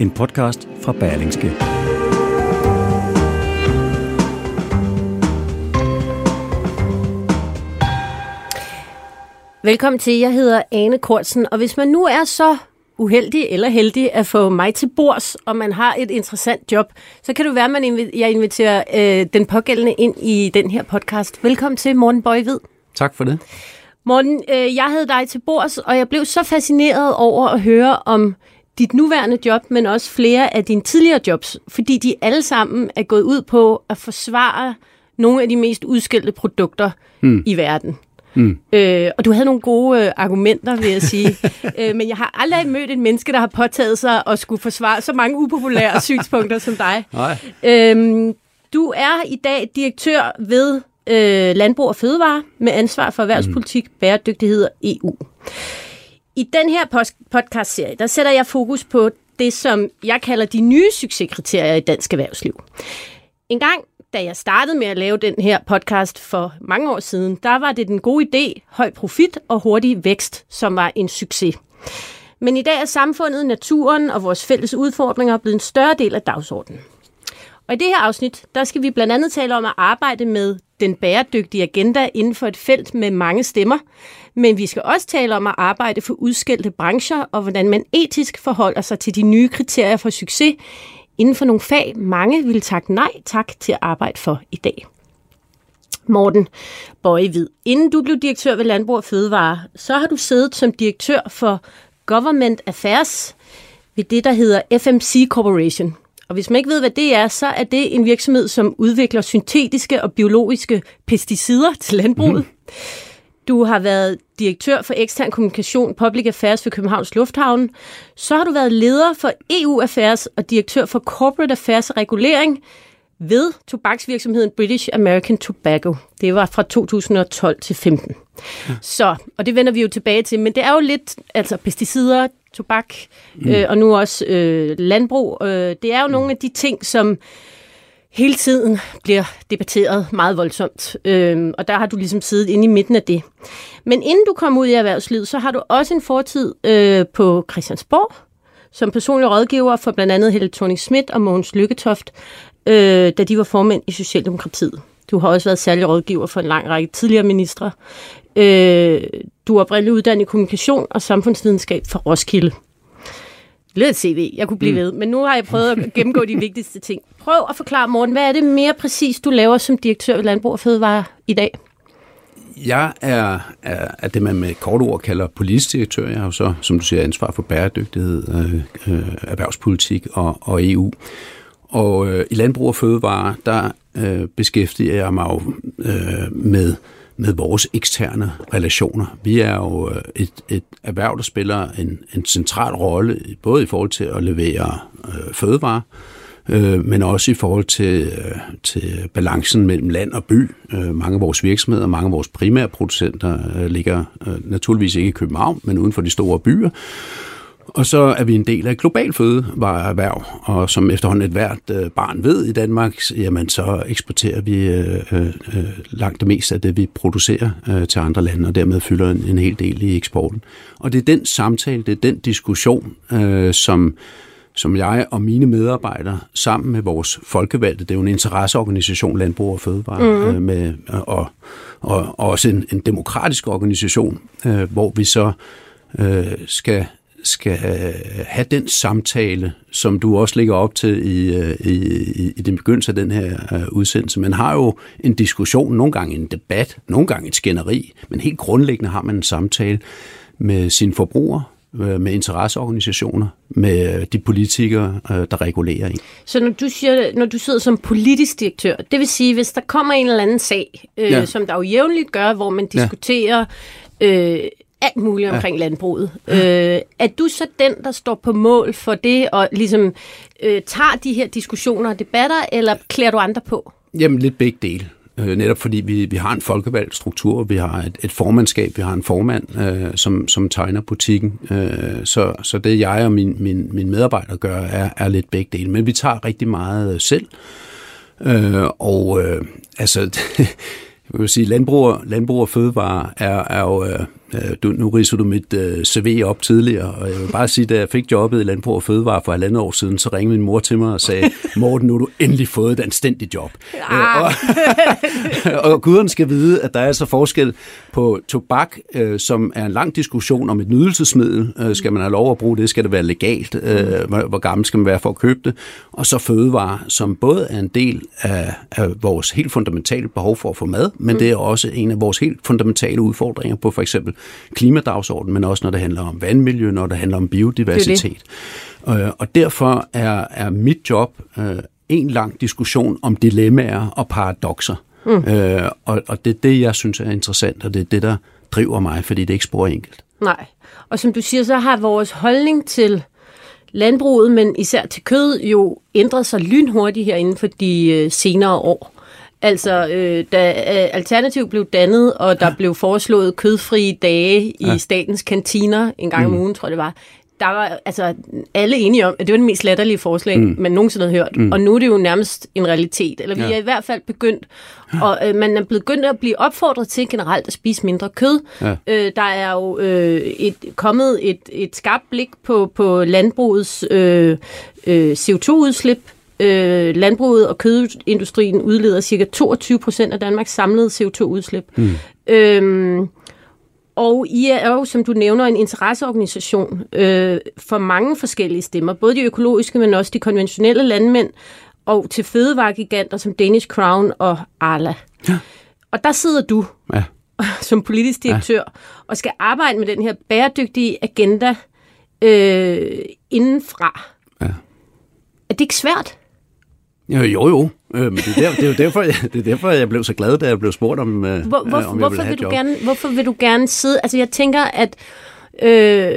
en podcast fra Berlingske. Velkommen til. Jeg hedder Ane Kortsen, og hvis man nu er så uheldig eller heldig at få mig til bords, og man har et interessant job, så kan det være, at jeg inviterer øh, den pågældende ind i den her podcast. Velkommen til, Morten Bøjvid. Tak for det. Morten, øh, jeg havde dig til bords, og jeg blev så fascineret over at høre om dit nuværende job, men også flere af dine tidligere jobs, fordi de alle sammen er gået ud på at forsvare nogle af de mest udskældte produkter mm. i verden. Mm. Øh, og du havde nogle gode øh, argumenter, vil jeg sige. øh, men jeg har aldrig mødt et menneske, der har påtaget sig at skulle forsvare så mange upopulære synspunkter som dig. Nej. Øhm, du er i dag direktør ved øh, Landbrug og Fødevare med ansvar for erhvervspolitik, mm. bæredygtighed og EU. I den her podcast-serie, der sætter jeg fokus på det, som jeg kalder de nye succeskriterier i dansk erhvervsliv. En gang, da jeg startede med at lave den her podcast for mange år siden, der var det den gode idé, høj profit og hurtig vækst, som var en succes. Men i dag er samfundet, naturen og vores fælles udfordringer blevet en større del af dagsordenen. Og i det her afsnit, der skal vi blandt andet tale om at arbejde med den bæredygtige agenda inden for et felt med mange stemmer. Men vi skal også tale om at arbejde for udskældte brancher, og hvordan man etisk forholder sig til de nye kriterier for succes inden for nogle fag, mange vil takke nej tak til at arbejde for i dag. Morten Bøjevid, inden du blev direktør ved Landbrug og Fødevare, så har du siddet som direktør for Government Affairs ved det, der hedder FMC Corporation. Og hvis man ikke ved, hvad det er, så er det en virksomhed, som udvikler syntetiske og biologiske pesticider til landbruget. Mm. Du har været direktør for ekstern kommunikation, public affairs ved Københavns Lufthavn. Så har du været leder for EU Affairs og direktør for corporate affairs og regulering ved tobaksvirksomheden British American Tobacco. Det var fra 2012 til 15. Ja. Så, og det vender vi jo tilbage til, men det er jo lidt, altså pesticider, tobak mm. øh, og nu også øh, landbrug. Øh, det er jo mm. nogle af de ting, som hele tiden bliver debatteret meget voldsomt. Øh, og der har du ligesom siddet inde i midten af det. Men inden du kom ud i erhvervslivet, så har du også en fortid øh, på Christiansborg, som personlig rådgiver for blandt andet Helle thorning Schmidt og Mogens Lykketoft, øh, da de var formænd i Socialdemokratiet. Du har også været særlig rådgiver for en lang række tidligere ministre. Øh, du er oprindeligt uddannet i kommunikation og samfundsvidenskab for Roskilde. Lidt CV, jeg kunne blive mm. ved, men nu har jeg prøvet at gennemgå de vigtigste ting. Prøv at forklare, Morten, hvad er det mere præcis, du laver som direktør ved Landbrug og Fødevare i dag? Jeg er, er, er det, man med kort ord kalder politisk direktør. Jeg har jo så, som du siger, ansvar for bæredygtighed, øh, øh, erhvervspolitik og, og EU. Og øh, i Landbrug og Fødevare, der øh, beskæftiger jeg mig jo øh, med med vores eksterne relationer. Vi er jo øh, et, et erhverv, der spiller en, en central rolle, både i forhold til at levere øh, fødevarer, øh, men også i forhold til, øh, til balancen mellem land og by. Øh, mange af vores virksomheder, mange af vores primære producenter øh, ligger øh, naturligvis ikke i København, men uden for de store byer. Og så er vi en del af et globalt fødevareerhverv, og som efterhånden et hvert øh, barn ved i Danmark, jamen så eksporterer vi øh, øh, langt det meste af det, vi producerer øh, til andre lande, og dermed fylder en, en hel del i eksporten. Og det er den samtale, det er den diskussion, øh, som som jeg og mine medarbejdere sammen med vores folkevalgte, det er jo en interesseorganisation, Landbrug og Fødevare, mm. øh, med, og, og, og også en, en demokratisk organisation, øh, hvor vi så øh, skal skal have den samtale, som du også lægger op til i, øh, i, i den begyndelse af den her øh, udsendelse. Man har jo en diskussion, nogle gange en debat, nogle gange et skænderi, men helt grundlæggende har man en samtale med sine forbrugere, øh, med interesseorganisationer, med de politikere, der regulerer en. Så når du, siger, når du sidder som politisk direktør, det vil sige, hvis der kommer en eller anden sag, øh, ja. som der jo jævnligt gør, hvor man diskuterer ja. øh, alt muligt omkring ja. landbruget. Øh, er du så den, der står på mål for det, og ligesom øh, tager de her diskussioner og debatter, eller klæder du andre på? Jamen lidt begge dele. Øh, netop fordi vi, vi har en folkevalgt struktur, vi har et, et formandskab, vi har en formand, øh, som, som tegner butikken. Øh, så, så det jeg og min, min, min medarbejder gør, er, er lidt begge dele. Men vi tager rigtig meget selv. Øh, og øh, altså, jeg vil sige, landbrug, landbrug og fødevare er, er jo... Øh, du, nu riser du mit øh, CV op tidligere, og jeg vil bare sige, da jeg fik jobbet i Landbrug og Fødevare for halvandet år siden, så ringede min mor til mig og sagde, Morten, nu har du endelig fået et anstændigt job. Ah. og, og guderne skal vide, at der er så forskel på tobak, øh, som er en lang diskussion om et nydelsesmiddel. Øh, skal man have lov at bruge det? Skal det være legalt? Øh, hvor, hvor gammel skal man være for at købe det? Og så fødevare, som både er en del af, af vores helt fundamentale behov for at få mad, men det er også en af vores helt fundamentale udfordringer på for eksempel klimadagsordenen, men også når det handler om vandmiljø, når det handler om biodiversitet. Det det. Og derfor er, er mit job øh, en lang diskussion om dilemmaer og paradoxer. Mm. Øh, og, og det er det, jeg synes er interessant, og det er det, der driver mig, fordi det er ikke spor enkelt. Nej, og som du siger, så har vores holdning til landbruget, men især til kød, jo ændret sig lynhurtigt her inden for de øh, senere år. Altså, øh, da øh, Alternativ blev dannet, og der ja. blev foreslået kødfrie dage i ja. statens kantiner en gang mm. om ugen, tror jeg det var, der var altså alle enige om, at det var det mest latterlige forslag, mm. man nogensinde havde hørt. Mm. Og nu er det jo nærmest en realitet. Eller vi ja. er i hvert fald begyndt, og øh, man er begyndt at blive opfordret til generelt at spise mindre kød. Ja. Øh, der er jo øh, et, kommet et, et skarpt blik på, på landbrugets øh, øh, CO2-udslip. Øh, landbruget og kødindustrien udleder cirka 22 procent af Danmarks samlede CO2-udslip. Mm. Øh, og I er jo, som du nævner, en interesseorganisation øh, for mange forskellige stemmer, både de økologiske, men også de konventionelle landmænd, og til fødevaregiganter som Danish Crown og Arla. Ja. Og der sidder du ja. som politisk direktør ja. og skal arbejde med den her bæredygtige agenda øh, indenfra. Ja. Er det ikke svært? Jo, jo. jo. Øh, men det, er der, det, er jo derfor, jeg, det er derfor, jeg blev så glad, da jeg blev spurgt om, øh, Hvor, hvor, om jeg hvorfor vil du gerne, Hvorfor vil du gerne sidde... Altså, jeg tænker, at... Øh,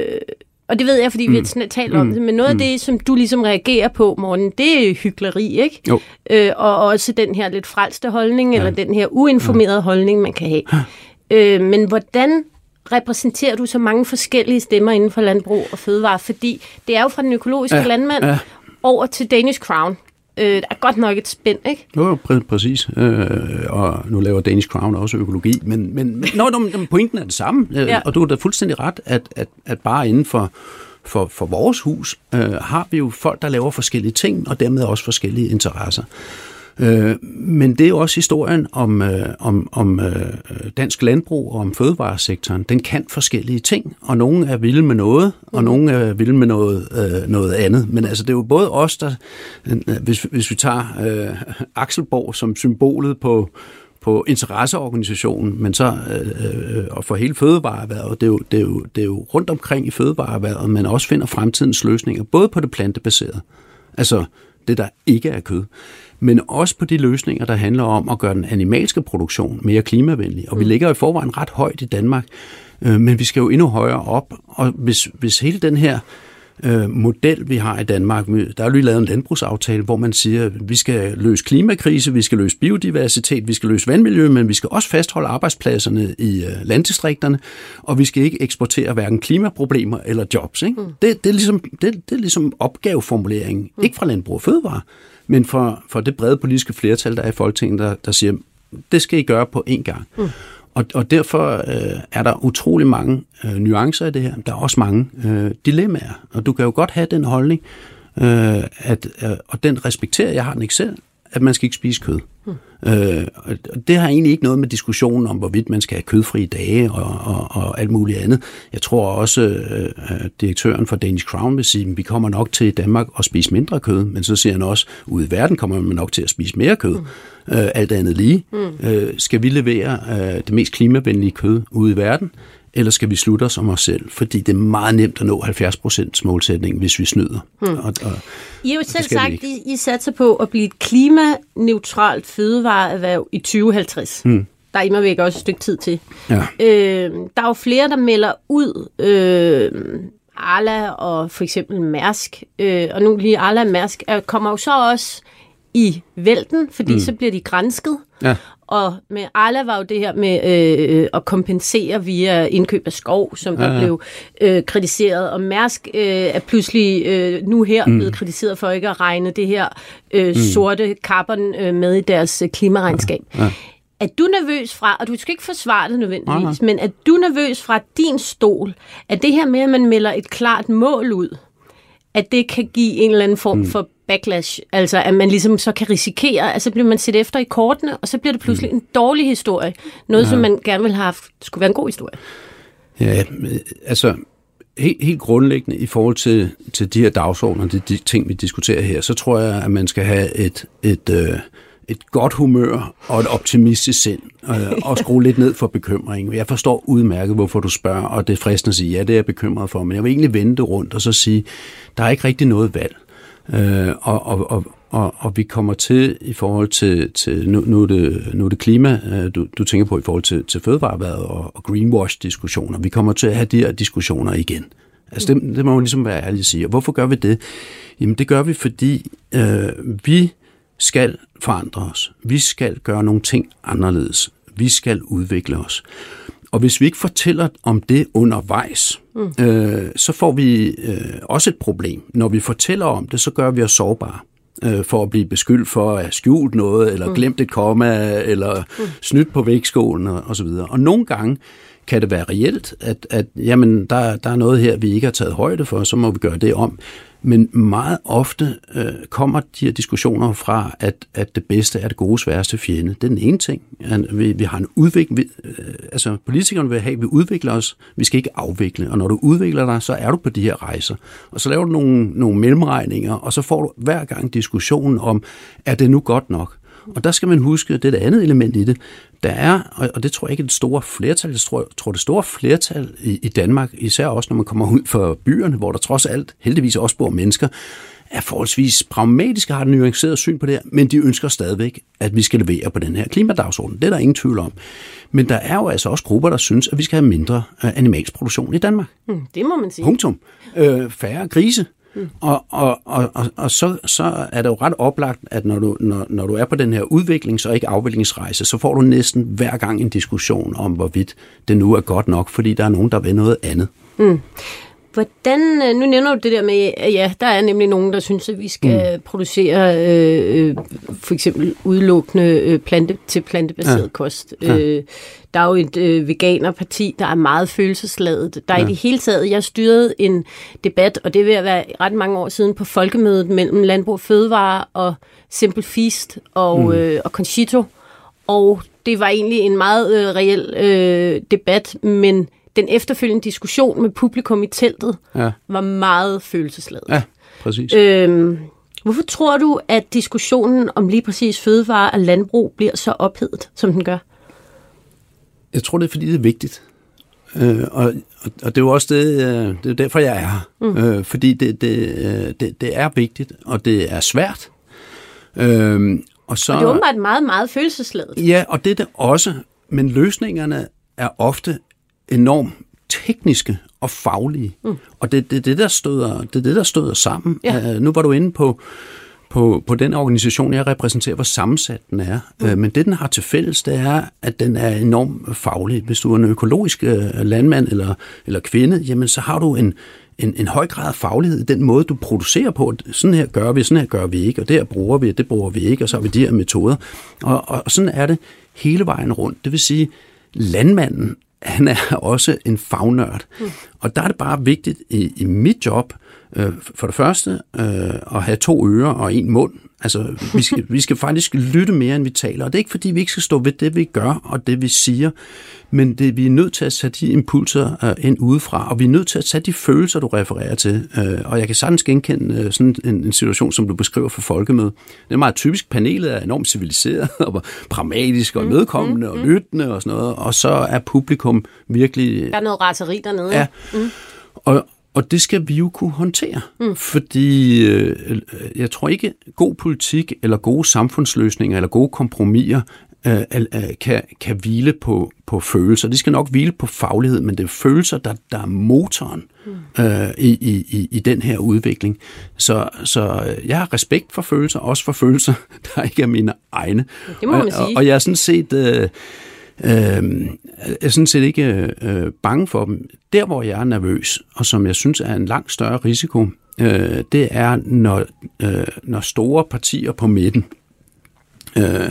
og det ved jeg, fordi mm. vi har talt om mm. det, men noget mm. af det, som du ligesom reagerer på, Morten, det er hyggeleri, ikke? Jo. Øh, og også den her lidt frelste holdning, ja. eller den her uinformerede ja. holdning, man kan have. Øh, men hvordan repræsenterer du så mange forskellige stemmer inden for landbrug og fødevare? Fordi det er jo fra den økologiske ja. landmand ja. over til Danish Crown. Øh, der er godt nok et spænd, ikke? Jo, præ- præcis. Øh, og nu laver Danish Crown også økologi, men, men nå, nå, men pointen er det samme. Øh, ja. Og du har da fuldstændig ret, at, at, at bare inden for, for, for vores hus øh, har vi jo folk, der laver forskellige ting, og dermed også forskellige interesser. Øh, men det er også historien om, øh, om, om øh, dansk landbrug og om fødevaresektoren. Den kan forskellige ting, og nogle er vilde med noget, og mm. nogle er vilde med noget, øh, noget andet. Men altså, det er jo både os, der, hvis, hvis vi tager øh, Axelborg som symbolet på, på interesseorganisationen, men så øh, og for hele fødevareerhvervet, det er, jo, det, er jo, det er jo rundt omkring i fødevareerhvervet, man også finder fremtidens løsninger, både på det plantebaserede, altså det, der ikke er kød, men også på de løsninger, der handler om at gøre den animalske produktion mere klimavenlig. Og vi mm. ligger i forvejen ret højt i Danmark, øh, men vi skal jo endnu højere op. Og hvis, hvis hele den her øh, model, vi har i Danmark. Der er lige lavet en landbrugsaftale, hvor man siger, at vi skal løse klimakrise, vi skal løse biodiversitet, vi skal løse vandmiljø, men vi skal også fastholde arbejdspladserne i øh, landdistrikterne, og vi skal ikke eksportere hverken klimaproblemer eller jobs. Ikke? Mm. Det, det, er ligesom, det, det er ligesom opgaveformuleringen, mm. ikke fra Landbrug og Fødevare, men for, for det brede politiske flertal, der er i Folketinget, der, der siger, det skal I gøre på én gang. Mm. Og, og derfor øh, er der utrolig mange øh, nuancer i det her. Der er også mange øh, dilemmaer, og du kan jo godt have den holdning, øh, at, øh, og den respekterer jeg, har den ikke selv, at man skal ikke spise kød. Hmm. Øh, og det har egentlig ikke noget med diskussionen om, hvorvidt man skal have kødfri dage og, og, og alt muligt andet. Jeg tror også, øh, at direktøren for Danish Crown vil sige, at vi kommer nok til Danmark at spise mindre kød, men så siger han også, at ude i verden kommer man nok til at spise mere kød. Hmm. Øh, alt andet lige. Hmm. Øh, skal vi levere øh, det mest klimavenlige kød ude i verden? Eller skal vi slutte os om os selv? Fordi det er meget nemt at nå 70% målsætningen, hvis vi snyder. Hmm. Og, og I har jo selv sagt, at I, I satser på at blive et klimaneutralt fødevareerhverv i 2050. Hmm. Der er I væk også et stykke tid til. Ja. Øh, der er jo flere, der melder ud. Øh, Arla og for eksempel Mærsk, øh, og nu lige Arla og Mærsk, øh, kommer jo så også i vælten, fordi mm. så bliver de grænsket. Ja. Og med Arla var jo det her med øh, at kompensere via indkøb af skov, som der Ja, ja. blev øh, kritiseret. Og Mærsk øh, er pludselig øh, nu her mm. blevet kritiseret for ikke at regne det her øh, mm. sorte carbon øh, med i deres øh, klimaregnskab. Ja, ja. Er du nervøs fra, og du skal ikke forsvare det nødvendigvis, men er du nervøs fra din stol, at det her med, at man melder et klart mål ud, at det kan give en eller anden form mm. for backlash, altså at man ligesom så kan risikere, at så bliver man set efter i kortene, og så bliver det pludselig mm. en dårlig historie. Noget, ja. som man gerne vil have haft, skulle være en god historie. Ja, altså helt, helt grundlæggende i forhold til, til de her dagsordner, de, de ting, vi diskuterer her, så tror jeg, at man skal have et, et, øh, et godt humør og et optimistisk sind, øh, og skrue lidt ned for bekymringen. Jeg forstår udmærket, hvorfor du spørger, og det er fristende at sige, ja, det er jeg bekymret for, men jeg vil egentlig vende det rundt og så sige, der er ikke rigtig noget valg. Øh, og, og, og, og, og vi kommer til i forhold til, til nu, nu, er det, nu er det klima, øh, du, du tænker på i forhold til, til fødevareværet og, og greenwash-diskussioner. Vi kommer til at have de her diskussioner igen. Altså det, det må man ligesom være ærlig at sige. Og hvorfor gør vi det? Jamen det gør vi, fordi øh, vi skal forandre os. Vi skal gøre nogle ting anderledes. Vi skal udvikle os. Og hvis vi ikke fortæller om det undervejs, mm. øh, så får vi øh, også et problem. Når vi fortæller om det, så gør vi os sårbare øh, for at blive beskyldt for at have skjult noget, eller glemt et komma, eller mm. snydt på vægtskålen og, og så videre. Og nogle gange kan det være reelt, at, at jamen, der, der er noget her, vi ikke har taget højde for, så må vi gøre det om. Men meget ofte øh, kommer de her diskussioner fra, at, at det bedste er det gode sværeste fjende. Det er den ene ting. At vi, vi har en udvikling. Vi, øh, altså politikerne vil have, at vi udvikler os. Vi skal ikke afvikle. Og når du udvikler dig, så er du på de her rejser. Og så laver du nogle, nogle mellemregninger, og så får du hver gang diskussionen om, er det nu godt nok? Og der skal man huske, det er det andet element i det, der er, og det tror jeg ikke er det store flertal, jeg tror, tror det store flertal i, i Danmark, især også når man kommer ud fra byerne, hvor der trods alt heldigvis også bor mennesker, er forholdsvis pragmatiske, har et nuanceret syn på det her, men de ønsker stadigvæk, at vi skal levere på den her klimadagsorden. Det er der ingen tvivl om. Men der er jo altså også grupper, der synes, at vi skal have mindre øh, animalsk produktion i Danmark. Mm, det må man sige. Punktum. Øh, færre grise. Mm. Og, og, og, og, og så, så er det jo ret oplagt, at når du, når, når du er på den her udviklings- og ikke afviklingsrejse, så får du næsten hver gang en diskussion om, hvorvidt det nu er godt nok, fordi der er nogen, der vil noget andet. Mm. Hvordan, øh, nu nævner du det der med, at ja, der er nemlig nogen, der synes, at vi skal mm. producere øh, for eksempel udelukkende øh, plante til plantebaseret ja. kost. Ja. Øh, der er jo et øh, veganerparti, der er meget følelsesladet. Der er ja. i det hele taget, jeg styrede en debat, og det vil være ret mange år siden, på folkemødet mellem Landbrug og Fødevare og Simple Feast og, mm. øh, og Conchito. Og det var egentlig en meget øh, reel øh, debat, men den efterfølgende diskussion med publikum i teltet Ja. var meget følelsesladet. Ja, præcis. Øhm, hvorfor tror du, at diskussionen om lige præcis fødevare og landbrug bliver så ophedet, som den gør? Jeg tror, det er, fordi det er vigtigt. Øh, og, og, det er jo også det, øh, det er derfor, jeg er her. Mm. Øh, fordi det, det, øh, det, det er vigtigt, og det er svært. Øh, og, så, Og det er åbenbart meget, meget følelsesladet. Ja, og det er det også. Men løsningerne er ofte enormt tekniske og faglige. Mm. Og det er det, det, der støder, det, det, der støder sammen. Ja. Uh, nu var du inde på, på, på den organisation, jeg repræsenterer, hvor sammensat den er. Mm. Uh, men det, den har til fælles, det er, at den er enormt faglig. Hvis du er en økologisk uh, landmand eller, eller kvinde, jamen så har du en, en, en høj grad af faglighed i den måde, du producerer på. Sådan her gør vi, sådan her gør vi ikke, og det her bruger vi, og det bruger vi ikke, og så har vi de her metoder. Og, og sådan er det hele vejen rundt. Det vil sige, landmanden, han er også en fagnørd. Mm. Og der er det bare vigtigt i, i mit job, øh, for det første, øh, at have to ører og en mund. Altså, vi skal, vi skal faktisk lytte mere, end vi taler. Og det er ikke, fordi vi ikke skal stå ved det, vi gør og det, vi siger, men det, vi er nødt til at tage de impulser øh, ind udefra, og vi er nødt til at tage de følelser, du refererer til. Øh, og jeg kan sagtens genkende øh, sådan en, en situation, som du beskriver for folkemøde. Det er meget typisk. Panelet er enormt civiliseret og pragmatisk og medkommende mm, mm, og lyttende og sådan noget, og så er publikum virkelig... Der er noget raseri dernede. Ja. Mm. Og, og det skal vi jo kunne håndtere, mm. fordi øh, jeg tror ikke, god politik eller gode samfundsløsninger eller gode kompromiser øh, kan, kan hvile på, på følelser. De skal nok hvile på faglighed, men det er følelser, der, der er motoren mm. øh, i, i, i den her udvikling. Så, så jeg har respekt for følelser, også for følelser, der ikke er mine egne. Det må man sige. Og, og jeg er sådan set... Øh, Øh, jeg er sådan set ikke øh, bange for dem. Der, hvor jeg er nervøs, og som jeg synes er en langt større risiko, øh, det er, når, øh, når store partier på midten, øh,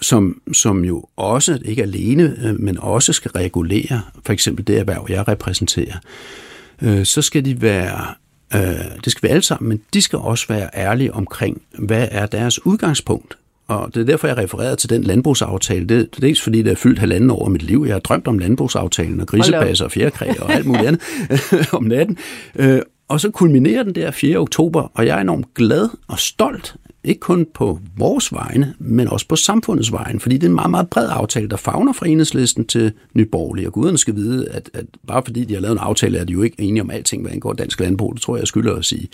som, som jo også, ikke alene, øh, men også skal regulere, for eksempel det erhverv, jeg repræsenterer, øh, så skal de være, øh, det skal vi alle sammen, men de skal også være ærlige omkring, hvad er deres udgangspunkt og det er derfor, jeg refererede til den landbrugsaftale. Det, det er dels fordi, det er fyldt halvanden år af mit liv. Jeg har drømt om landbrugsaftalen og grisepasser og fjerkræ og alt muligt andet om natten. Øh, og så kulminerer den der 4. oktober, og jeg er enormt glad og stolt, ikke kun på vores vegne, men også på samfundets vegne, fordi det er en meget, meget bred aftale, der fagner fra enhedslisten til Nyborgerlige. Og guderne skal vide, at, at bare fordi de har lavet en aftale, er de jo ikke enige om alting, hvad angår dansk landbrug. Det tror jeg, jeg skylder at sige.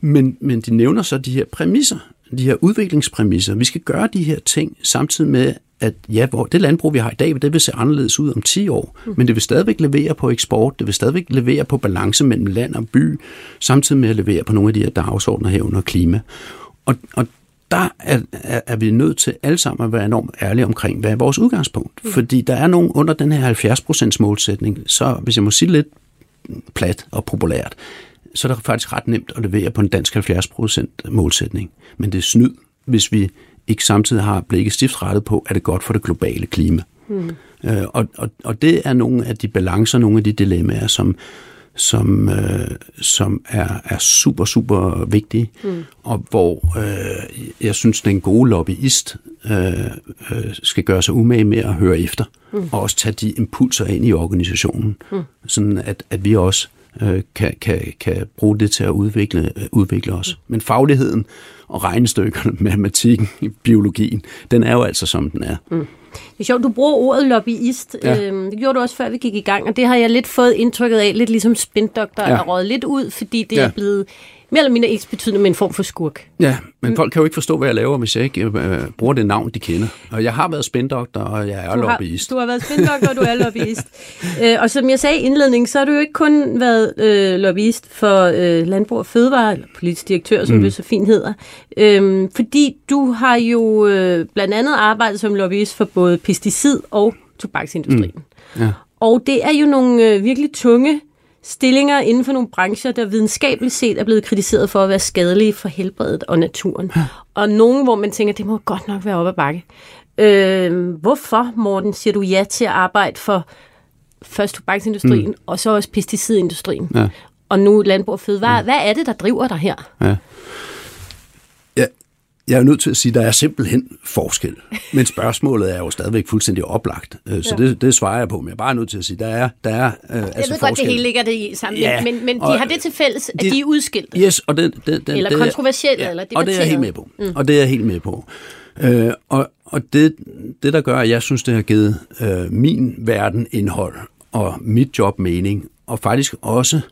Men, men de nævner så de her præmisser, de her udviklingspræmisser. Vi skal gøre de her ting samtidig med, at ja, hvor det landbrug, vi har i dag, det vil se anderledes ud om 10 år, mm. men det vil stadigvæk levere på eksport, det vil stadigvæk levere på balance mellem land og by, samtidig med at levere på nogle af de her dagsordner herunder klima. Og, og der er, er, er vi nødt til alle sammen at være enormt ærlige omkring, hvad er vores udgangspunkt. Mm. Fordi der er nogen under den her 70% målsætning, så hvis jeg må sige lidt plat og populært, så er det faktisk ret nemt at levere på en dansk 70% målsætning. Men det er snyd, hvis vi ikke samtidig har blikket stift rettet på, er det godt for det globale klima. Mm. Øh, og, og, og det er nogle af de balancer, nogle af de dilemmaer, som, som, øh, som er, er super, super vigtige, mm. og hvor øh, jeg synes, den gode lobbyist øh, øh, skal gøre sig umage med at høre efter, mm. og også tage de impulser ind i organisationen, mm. sådan at, at vi også øh, kan, kan, kan bruge det til at udvikle, øh, udvikle os. Men fagligheden og regnestykkerne, matematikken, biologien, den er jo altså som den er. Mm. Det er sjovt, du bruger ordet lobbyist. Ja. Øhm, det gjorde du også før vi gik i gang, og det har jeg lidt fået indtrykket af, lidt ligesom spindoktor ja. er røget lidt ud, fordi det ja. er blevet mere eller mindre betydende med en form for skurk. Ja, men mm. folk kan jo ikke forstå, hvad jeg laver, hvis jeg ikke øh, bruger det navn, de kender. Og jeg har været spindoktor, og jeg er du lobbyist. Har, du har været spindoktor, og du er lobbyist. øh, og som jeg sagde i indledningen, så har du jo ikke kun været øh, lobbyist for øh, Landbrug og Fødevare, eller politisk direktør, som mm. det så fint hedder. Øh, fordi du har jo øh, blandt andet arbejdet som lobbyist for både pesticid og tobaksindustrien. Mm. Ja. Og det er jo nogle øh, virkelig tunge stillinger inden for nogle brancher, der videnskabeligt set er blevet kritiseret for at være skadelige for helbredet og naturen. Og nogen, hvor man tænker, det må godt nok være op ad bakke. Øh, hvorfor, Morten, siger du ja til at arbejde for først tobaksindustrien, mm. og så også pesticidindustrien, ja. og nu landbrug og fødevare. Ja. Hvad er det, der driver dig her? Ja jeg er nødt til at sige, at der er simpelthen forskel. Men spørgsmålet er jo stadigvæk fuldstændig oplagt. Øh, så ja. det, det svarer jeg på, men jeg er bare nødt til at sige, at der er, der er øh, jeg altså ved forskel. godt, det hele ligger det i sammen, ja, men, men de har det til fælles, at de, de er udskilt. Yes, og det, det, det, eller kontroversielle, ja, eller debatteret. Og det er jeg helt med på. Mm. Og det er jeg helt med på. Øh, og og det, det, der gør, at jeg synes, det har givet øh, min verden indhold og mit job mening, og faktisk også øh,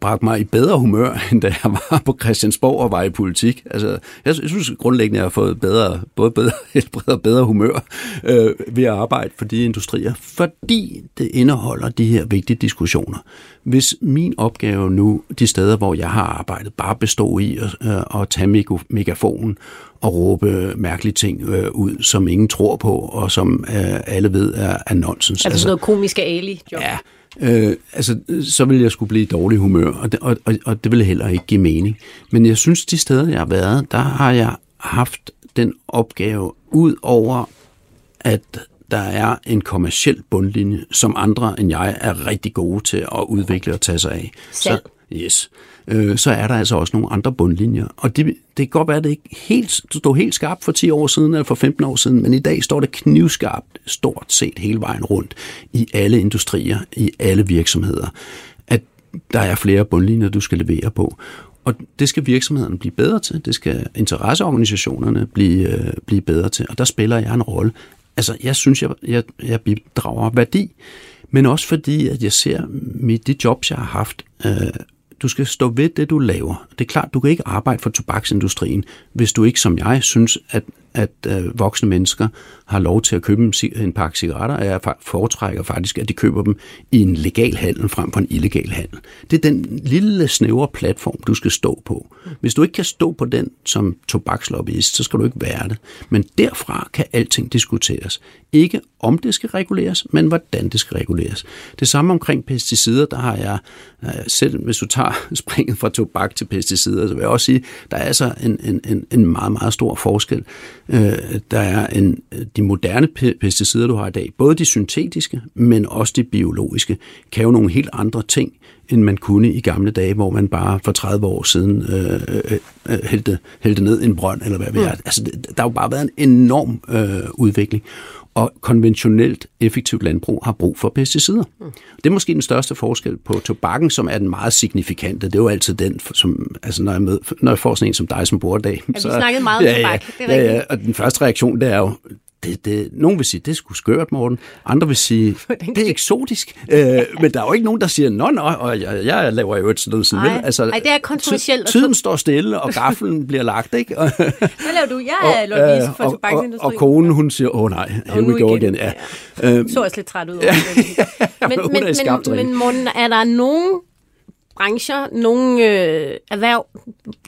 bragte mig i bedre humør, end da jeg var på Christiansborg og var i politik. Altså, jeg, jeg synes grundlæggende, at jeg har fået bedre, både bedre helbred og bedre humør øh, ved at arbejde for de industrier, fordi det indeholder de her vigtige diskussioner. Hvis min opgave nu, de steder, hvor jeg har arbejdet, bare består i at, øh, at tage megafonen og råbe mærkelige ting øh, ud, som ingen tror på, og som øh, alle ved er, er nonsens. Altså, altså noget komiske ali-job. Ja, øh, altså, så vil jeg skulle blive i dårlig humør, og det, og, og, og det vil heller ikke give mening. Men jeg synes, de steder, jeg har været, der har jeg haft den opgave ud over, at der er en kommersiel bundlinje, som andre end jeg er rigtig gode til at udvikle og tage sig af. Selv. Så, yes øh, så er der altså også nogle andre bundlinjer. Og det, det kan godt være, at det ikke helt, stod helt skarpt for 10 år siden eller for 15 år siden, men i dag står det knivskarpt stort set hele vejen rundt i alle industrier, i alle virksomheder, at der er flere bundlinjer, du skal levere på. Og det skal virksomhederne blive bedre til, det skal interesseorganisationerne blive, øh, blive bedre til, og der spiller jeg en rolle. Altså, jeg synes, jeg, jeg, jeg bidrager værdi, men også fordi, at jeg ser med de jobs, jeg har haft, øh, du skal stå ved det, du laver. Det er klart, du kan ikke arbejde for tobaksindustrien, hvis du ikke, som jeg, synes, at, at øh, voksne mennesker har lov til at købe en, en pakke cigaretter, og jeg foretrækker faktisk, at de køber dem i en legal handel frem for en illegal handel. Det er den lille snævre platform, du skal stå på. Hvis du ikke kan stå på den som tobakslobbyist, så skal du ikke være det. Men derfra kan alting diskuteres. Ikke om det skal reguleres, men hvordan det skal reguleres. Det samme omkring pesticider, der har jeg øh, selv, hvis du tager springet fra tobak til pesticider, så vil jeg også sige, der er altså en, en, en, en meget, meget stor forskel. Øh, der er en, de moderne pesticider, du har i dag, både de syntetiske, men også de biologiske, kan jo nogle helt andre ting, end man kunne i gamle dage, hvor man bare for 30 år siden øh, øh, øh, hældte, hældte ned en brønd, eller hvad ved jeg. Mm. Altså, der har jo bare været en enorm øh, udvikling og konventionelt effektivt landbrug har brug for pesticider. Mm. Det er måske den største forskel på tobakken, som er den meget signifikante. Det er jo altid den, som, altså når jeg, med, når jeg får sådan en som dig, som bor dag. Ja, så, vi snakkede meget om ja, tobak. Det er ja, ja, og den første reaktion, det er jo, det, det, nogen vil sige, det sgu skørt, Morten. Andre vil sige, det er eksotisk. Øh, men der er jo ikke nogen, der siger, nå, nå, og jeg, jeg laver jo et sådan noget sådan. Altså, Ej, det er kontroversielt. Tiden står stille, og gaflen bliver lagt, ikke? Hvad laver du? Jeg er lobbyist for tobaksindustrien. Og, og, og konen, hun siger, åh oh, nej, here we go igen. Ja. Ja. Øhm, så også lidt træt ud over men, men, men, men Morten, er der nogen brancher, nogle øh, erhverv,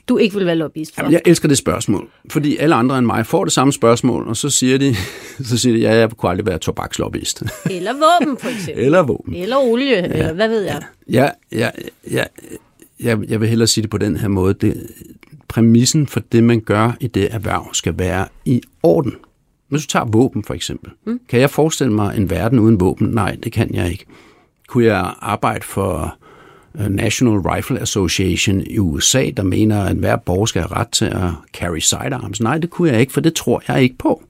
du ikke vil være lobbyist for? Jamen, jeg elsker det spørgsmål, fordi alle andre end mig får det samme spørgsmål, og så siger de, så siger de ja, jeg kunne aldrig være tobakslobbyist. Eller våben, for eksempel. eller våben. Eller olie, ja. eller hvad ved jeg. Ja, ja, ja, ja, jeg vil hellere sige det på den her måde. Det, præmissen for det, man gør i det erhverv, skal være i orden. Hvis du tager våben for eksempel, mm. kan jeg forestille mig en verden uden våben? Nej, det kan jeg ikke. Kunne jeg arbejde for National Rifle Association i USA, der mener, at hver borger skal have ret til at carry sidearms. Nej, det kunne jeg ikke, for det tror jeg ikke på.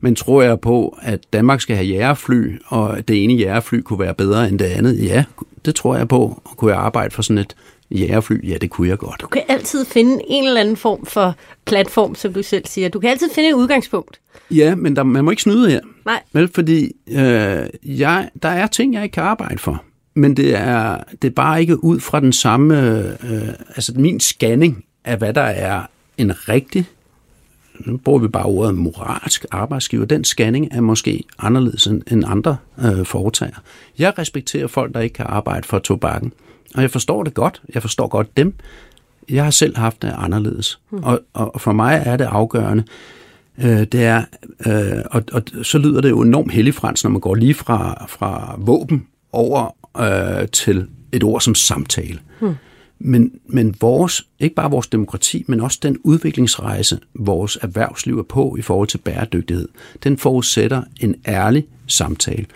Men tror jeg på, at Danmark skal have jægerfly, og det ene jægerfly kunne være bedre end det andet? Ja, det tror jeg på. Og kunne jeg arbejde for sådan et jægerfly? Ja, det kunne jeg godt. Du kan altid finde en eller anden form for platform, som du selv siger. Du kan altid finde et udgangspunkt. Ja, men der, man må ikke snyde her. Nej. Vel, fordi øh, jeg, der er ting, jeg ikke kan arbejde for men det er, det er bare ikke ud fra den samme, øh, altså min scanning af, hvad der er en rigtig, nu bruger vi bare ordet moralsk arbejdsgiver, den scanning er måske anderledes end andre øh, foretager. Jeg respekterer folk, der ikke kan arbejde for tobakken, og jeg forstår det godt. Jeg forstår godt dem. Jeg har selv haft det anderledes. Mm. Og, og for mig er det afgørende, øh, det er, øh, og, og så lyder det jo enormt helligfrans, når man går lige fra, fra våben over øh, til et ord som samtale. Hmm. Men, men vores, ikke bare vores demokrati, men også den udviklingsrejse, vores erhvervsliv er på i forhold til bæredygtighed, den forudsætter en ærlig samtale.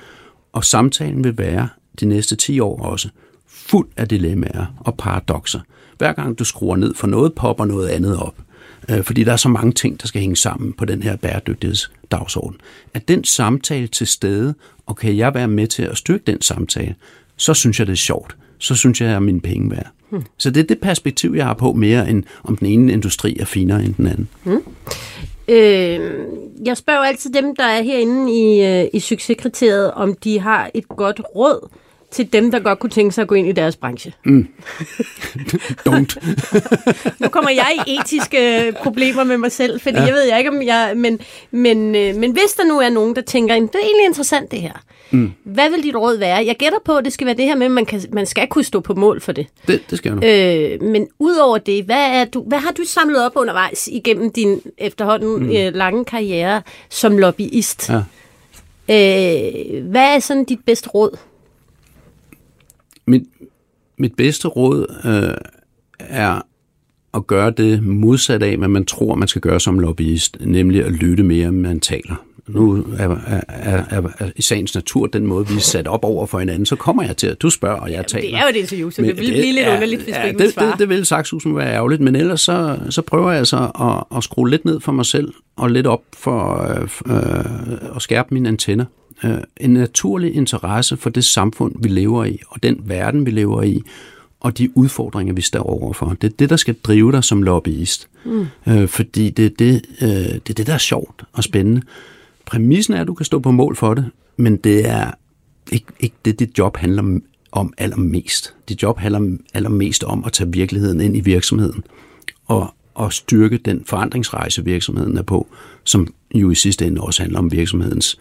Og samtalen vil være de næste 10 år også fuld af dilemmaer og paradoxer. Hver gang du skruer ned for noget, popper noget andet op. Øh, fordi der er så mange ting, der skal hænge sammen på den her bæredygtighedsdagsorden. At den samtale til stede, og kan jeg være med til at styrke den samtale, så synes jeg, det er sjovt. Så synes jeg, at jeg er mine penge værd. Hmm. Så det er det perspektiv, jeg har på mere, end om den ene industri er finere end den anden. Hmm. Øh, jeg spørger altid dem, der er herinde i, øh, i succeskriteriet, om de har et godt råd til dem, der godt kunne tænke sig at gå ind i deres branche. Mm. Don't. nu kommer jeg i etiske problemer med mig selv, fordi ja. jeg ved ikke, om jeg... Men, men, øh, men hvis der nu er nogen, der tænker, det er egentlig interessant det her. Mm. Hvad vil dit råd være? Jeg gætter på, at det skal være det her med, at man, kan, man skal kunne stå på mål for det. Det, det skal jeg øh, Men udover det, hvad, er du, hvad har du samlet op undervejs igennem din efterhånden mm. øh, lange karriere som lobbyist? Ja. Øh, hvad er sådan dit bedste råd? Mit, mit bedste råd øh, er at gøre det modsat af, hvad man tror, man skal gøre som lobbyist, nemlig at lytte mere, end man taler nu er, er, er, er i sagens natur den måde, vi er sat op over for hinanden, så kommer jeg til, at du spørger, og jeg taler. Det er jo et interview, så men det vil blive lidt underligt, hvis ja, ikke det, det, det vil sagt som være ærgerligt, men ellers så, så prøver jeg altså at, at skrue lidt ned for mig selv, og lidt op for øh, øh, at skærpe mine antenner. Øh, en naturlig interesse for det samfund, vi lever i, og den verden, vi lever i, og de udfordringer, vi står overfor. Det er det, der skal drive dig som lobbyist. Mm. Øh, fordi det er det, øh, det er det, der er sjovt og spændende. Præmissen er, at du kan stå på mål for det, men det er ikke, ikke det, dit job handler om allermest. Dit job handler allermest om at tage virkeligheden ind i virksomheden og, og styrke den forandringsrejse, virksomheden er på, som jo i sidste ende også handler om virksomhedens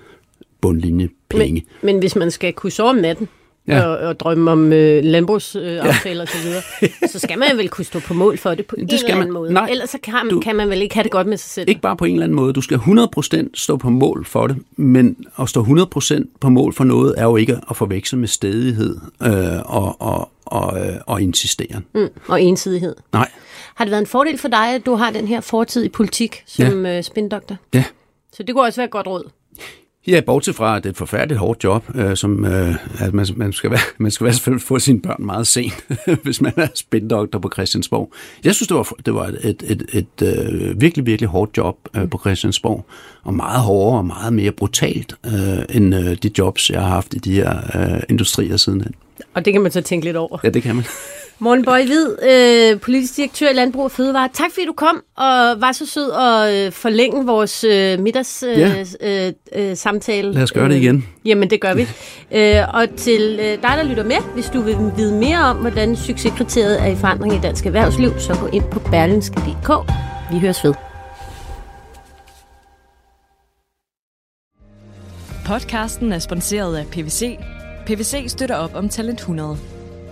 bundlinje penge. Men, men hvis man skal kunne sove om natten, ja. og, og drømme om øh, landbrugsaftaler øh, ja. og så så skal man vel kunne stå på mål for det på det en skal eller anden man, måde. Nej, Ellers så kan, du, kan man vel ikke have det godt med sig selv. Ikke bare på en eller anden måde. Du skal 100% stå på mål for det, men at stå 100% på mål for noget er jo ikke at forveksle med stedighed øh, og, og, og, øh, og insisteren. Mm, og ensidighed. Nej. Har det været en fordel for dig, at du har den her fortid i politik som ja. øh, spindoktor? Ja. Så det kunne også være et godt råd. Ja, bortset fra, at det er et forfærdeligt hårdt job, øh, som øh, at man, man, skal være, man skal være få sine børn meget sent, hvis man er spindoktor på Christiansborg. Jeg synes, det var, det var et, et, et, et øh, virkelig, virkelig hårdt job øh, på Christiansborg, og meget hårdere og meget mere brutalt øh, end øh, de jobs, jeg har haft i de her øh, industrier sidenhen. Og det kan man så tænke lidt over. Ja, det kan man. Morten Bøj Hvid, øh, politisk direktør i Landbrug og Fødevare. Tak fordi du kom og var så sød at øh, forlænge vores øh, middags øh, ja. øh, øh, samtale. Lad os gøre det igen. Øh, jamen, det gør vi. øh, og til øh, dig, der lytter med, hvis du vil vide mere om, hvordan succeskriteriet er i forandring i dansk erhvervsliv, så gå ind på berlinske.dk. Vi høres ved. Podcasten er sponsoreret af PVC. PVC støtter op om Talent 100.